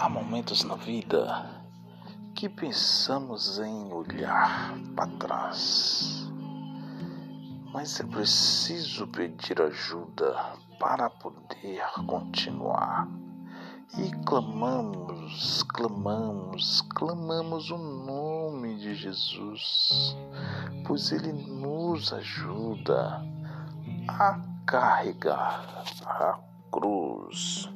Há momentos na vida que pensamos em olhar para trás, mas é preciso pedir ajuda para poder continuar. E clamamos, clamamos, clamamos o nome de Jesus, pois Ele nos ajuda a carregar a cruz.